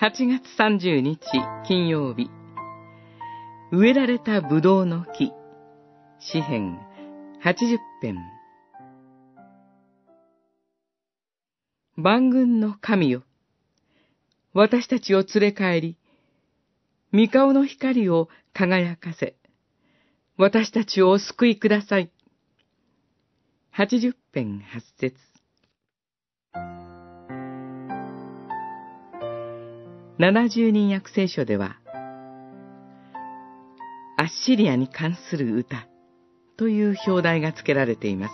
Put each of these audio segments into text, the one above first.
8月30日金曜日。植えられたブドウの木。詩編80編。万軍の神よ。私たちを連れ帰り御顔の光を輝かせ私たちをお救いください。80編8節。70人訳聖書では、アッシリアに関する歌という表題が付けられています。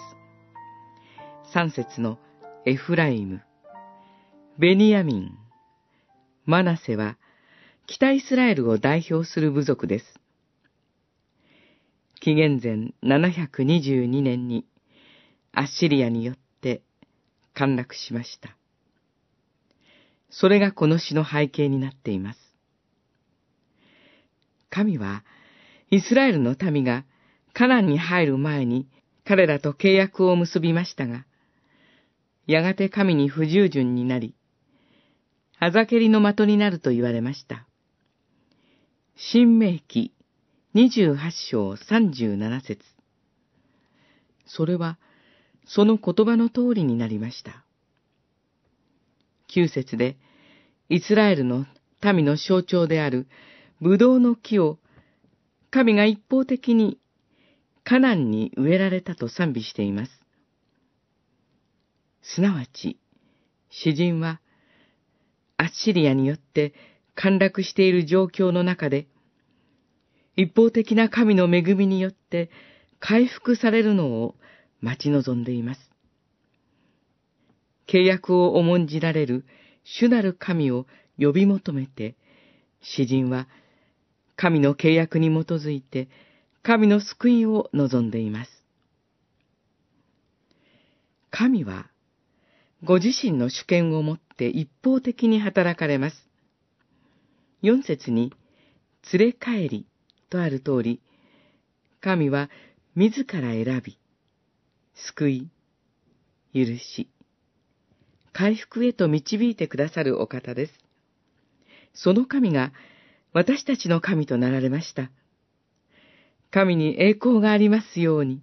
3節のエフライム、ベニヤミン、マナセは北イスラエルを代表する部族です。紀元前722年にアッシリアによって陥落しました。それがこの詩の背景になっています。神は、イスラエルの民がカナンに入る前に彼らと契約を結びましたが、やがて神に不従順になり、あざけりの的になると言われました。新明記28章37節それは、その言葉の通りになりました。9節で、イスラエルの民の象徴であるブドウの木を神が一方的にカナンに植えられたと賛美しています。すなわち、詩人はアッシリアによって陥落している状況の中で、一方的な神の恵みによって回復されるのを待ち望んでいます。契約を重んじられる主なる神を呼び求めて、詩人は神の契約に基づいて神の救いを望んでいます。神はご自身の主権をもって一方的に働かれます。四節に、連れ帰りとある通り、神は自ら選び、救い、許し、回復へと導いてくださるお方です。その神が私たちの神となられました。神に栄光がありますように。